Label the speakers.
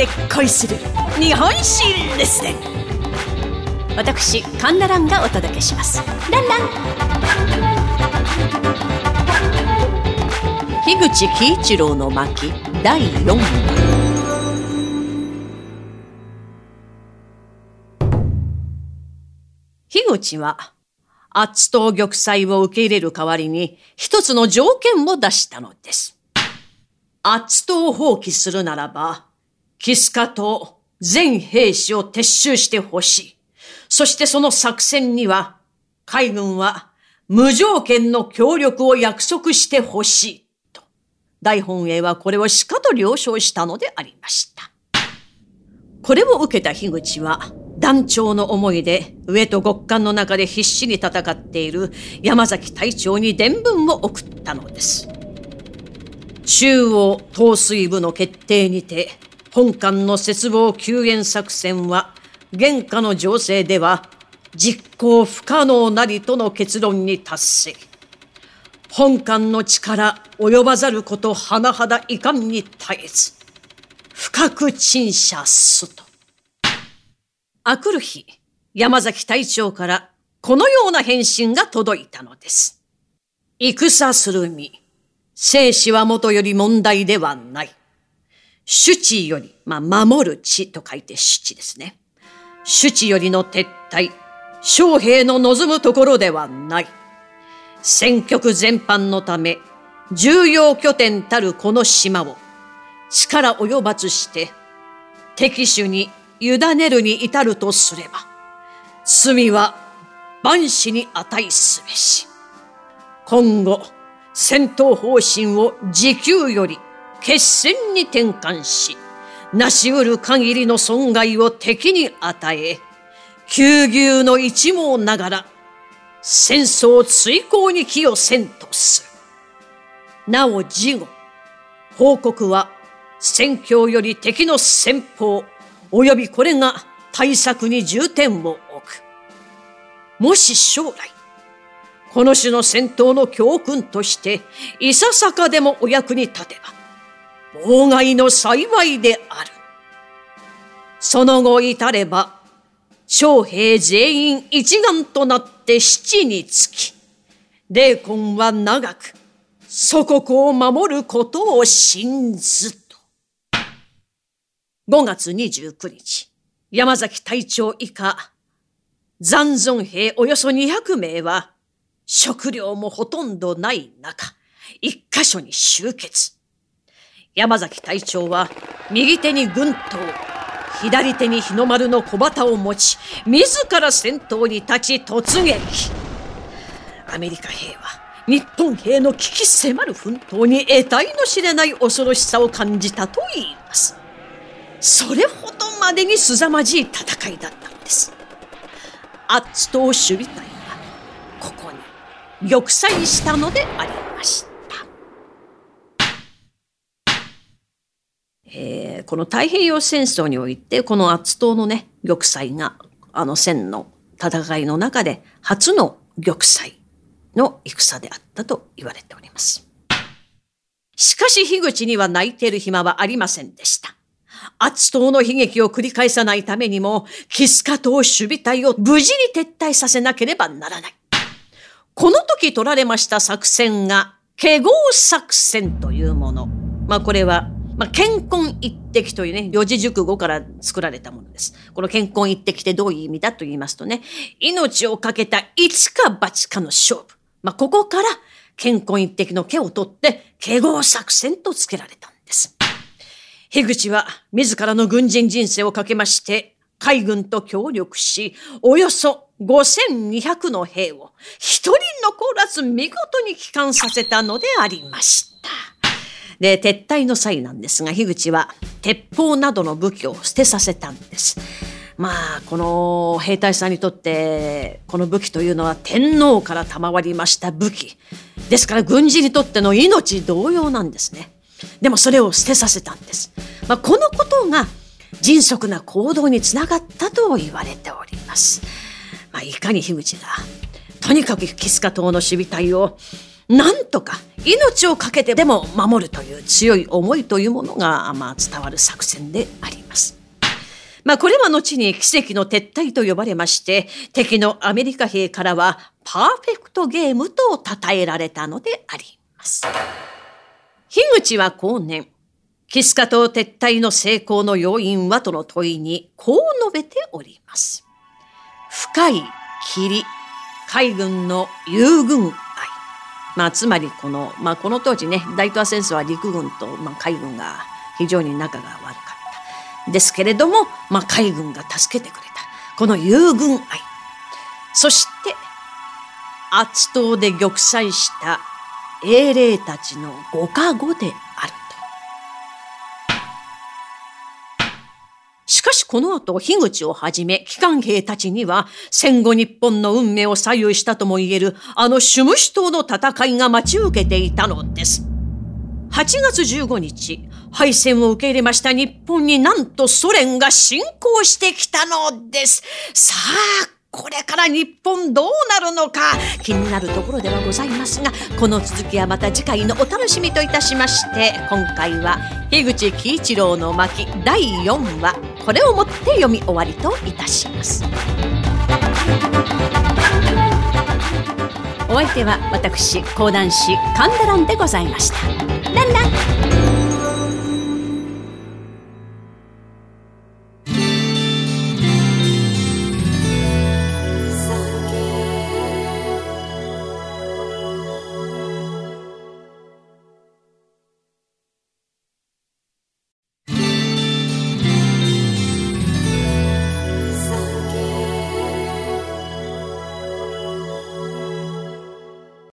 Speaker 1: で恋する。日本史レッスン私カンナランがお届けします。ランラン。樋口喜一郎の巻第4話樋口は圧倒玉砕を受け入れる代わりに一つの条件を出したのです。圧倒を放棄するならば、キスカと全兵士を撤収してほしい。そしてその作戦には、海軍は無条件の協力を約束してほしい。と、大本営はこれをしかと了承したのでありました。これを受けた樋口は、団長の思いで上と極寒の中で必死に戦っている山崎隊長に伝聞を送ったのです。中央統水部の決定にて、本艦の絶望救援作戦は、現下の情勢では実行不可能なりとの結論に達せ。本艦の力及ばざること甚だ遺憾に絶えず、深く陳謝すと。あくる日、山崎隊長からこのような返信が届いたのです。戦する身、生死はもとより問題ではない。主治より、まあ、守る地と書いて主治ですね。主治よりの撤退、将兵の望むところではない。戦局全般のため、重要拠点たるこの島を力及ばずして敵手に委ねるに至るとすれば、罪は万死に値すべし。今後、戦闘方針を時給より決戦に転換し、なし得る限りの損害を敵に与え、救急の一網ながら、戦争追行に寄与せんとする。なお事後、報告は戦況より敵の戦法、及びこれが対策に重点を置く。もし将来、この種の戦闘の教訓として、いささかでもお役に立てば、妨害の幸いである。その後至れば、将兵全員一丸となって七につき、霊魂は長く、祖国を守ることを信ずと。5月29日、山崎隊長以下、残存兵およそ200名は、食料もほとんどない中、一箇所に集結。山崎隊長は、右手に軍刀、左手に日の丸の小旗を持ち、自ら戦闘に立ち突撃。アメリカ兵は、日本兵の危機迫る奮闘に得体の知れない恐ろしさを感じたと言います。それほどまでに凄まじい戦いだったんです。アッツ島守備隊がここに玉砕したのでありました。この太平洋戦争においてこのアッツ島のね玉砕があの戦の戦いの中で初の玉砕の戦であったと言われております。しかし樋口には泣いてる暇はありませんでした。アツ島の悲劇を繰り返さないためにも、キスカ島守備隊を無事に撤退させなければならない。この時取られました作戦が、ケゴ作戦というもの。まあこれは、まあ、健康一滴というね、四字熟語から作られたものです。この健康一滴ってどういう意味だと言いますとね、命をかけた一か八かの勝負。まあ、ここから健康一滴の毛を取って、ケゴ作戦と付けられたんです。樋口は自らの軍人人生をかけまして、海軍と協力し、およそ5200の兵を一人残らず見事に帰還させたのでありました。で、撤退の際なんですが、樋口は鉄砲などの武器を捨てさせたんです。まあ、この兵隊さんにとって、この武器というのは天皇から賜りました武器。ですから軍人にとっての命同様なんですね。でもそれを捨てさせたんです。まあ、このことが迅速な行動につながったと言われております。まあ、いかに樋口が、とにかくキスカ島の守備隊をなんとか命を懸けてでも守るという強い思いというものが、まあ、伝わる作戦であります。まあ、これは後に奇跡の撤退と呼ばれまして、敵のアメリカ兵からはパーフェクトゲームと称えられたのであります。樋口は後年、キスカ島撤退の成功の要因はとの問いにこう述べております。深い霧、海軍の友軍。まあ、つまりこの、まあ、この当時ね、大東亜戦争は陸軍と、まあ、海軍が非常に仲が悪かった。ですけれども、まあ、海軍が助けてくれた。この友軍愛。そして、厚党で玉砕した英霊たちのご加護でしかしこの後、樋口をはじめ、機関兵たちには、戦後日本の運命を左右したとも言える、あのシュムシ島の戦いが待ち受けていたのです。8月15日、敗戦を受け入れました日本になんとソ連が侵攻してきたのです。さあ、これから日本どうなるのか気になるところではございますがこの続きはまた次回のお楽しみといたしまして今回は樋口喜一郎の巻第4話これをもって読み終わりといたします。お相手は私講談師神田蘭でございました。ランラン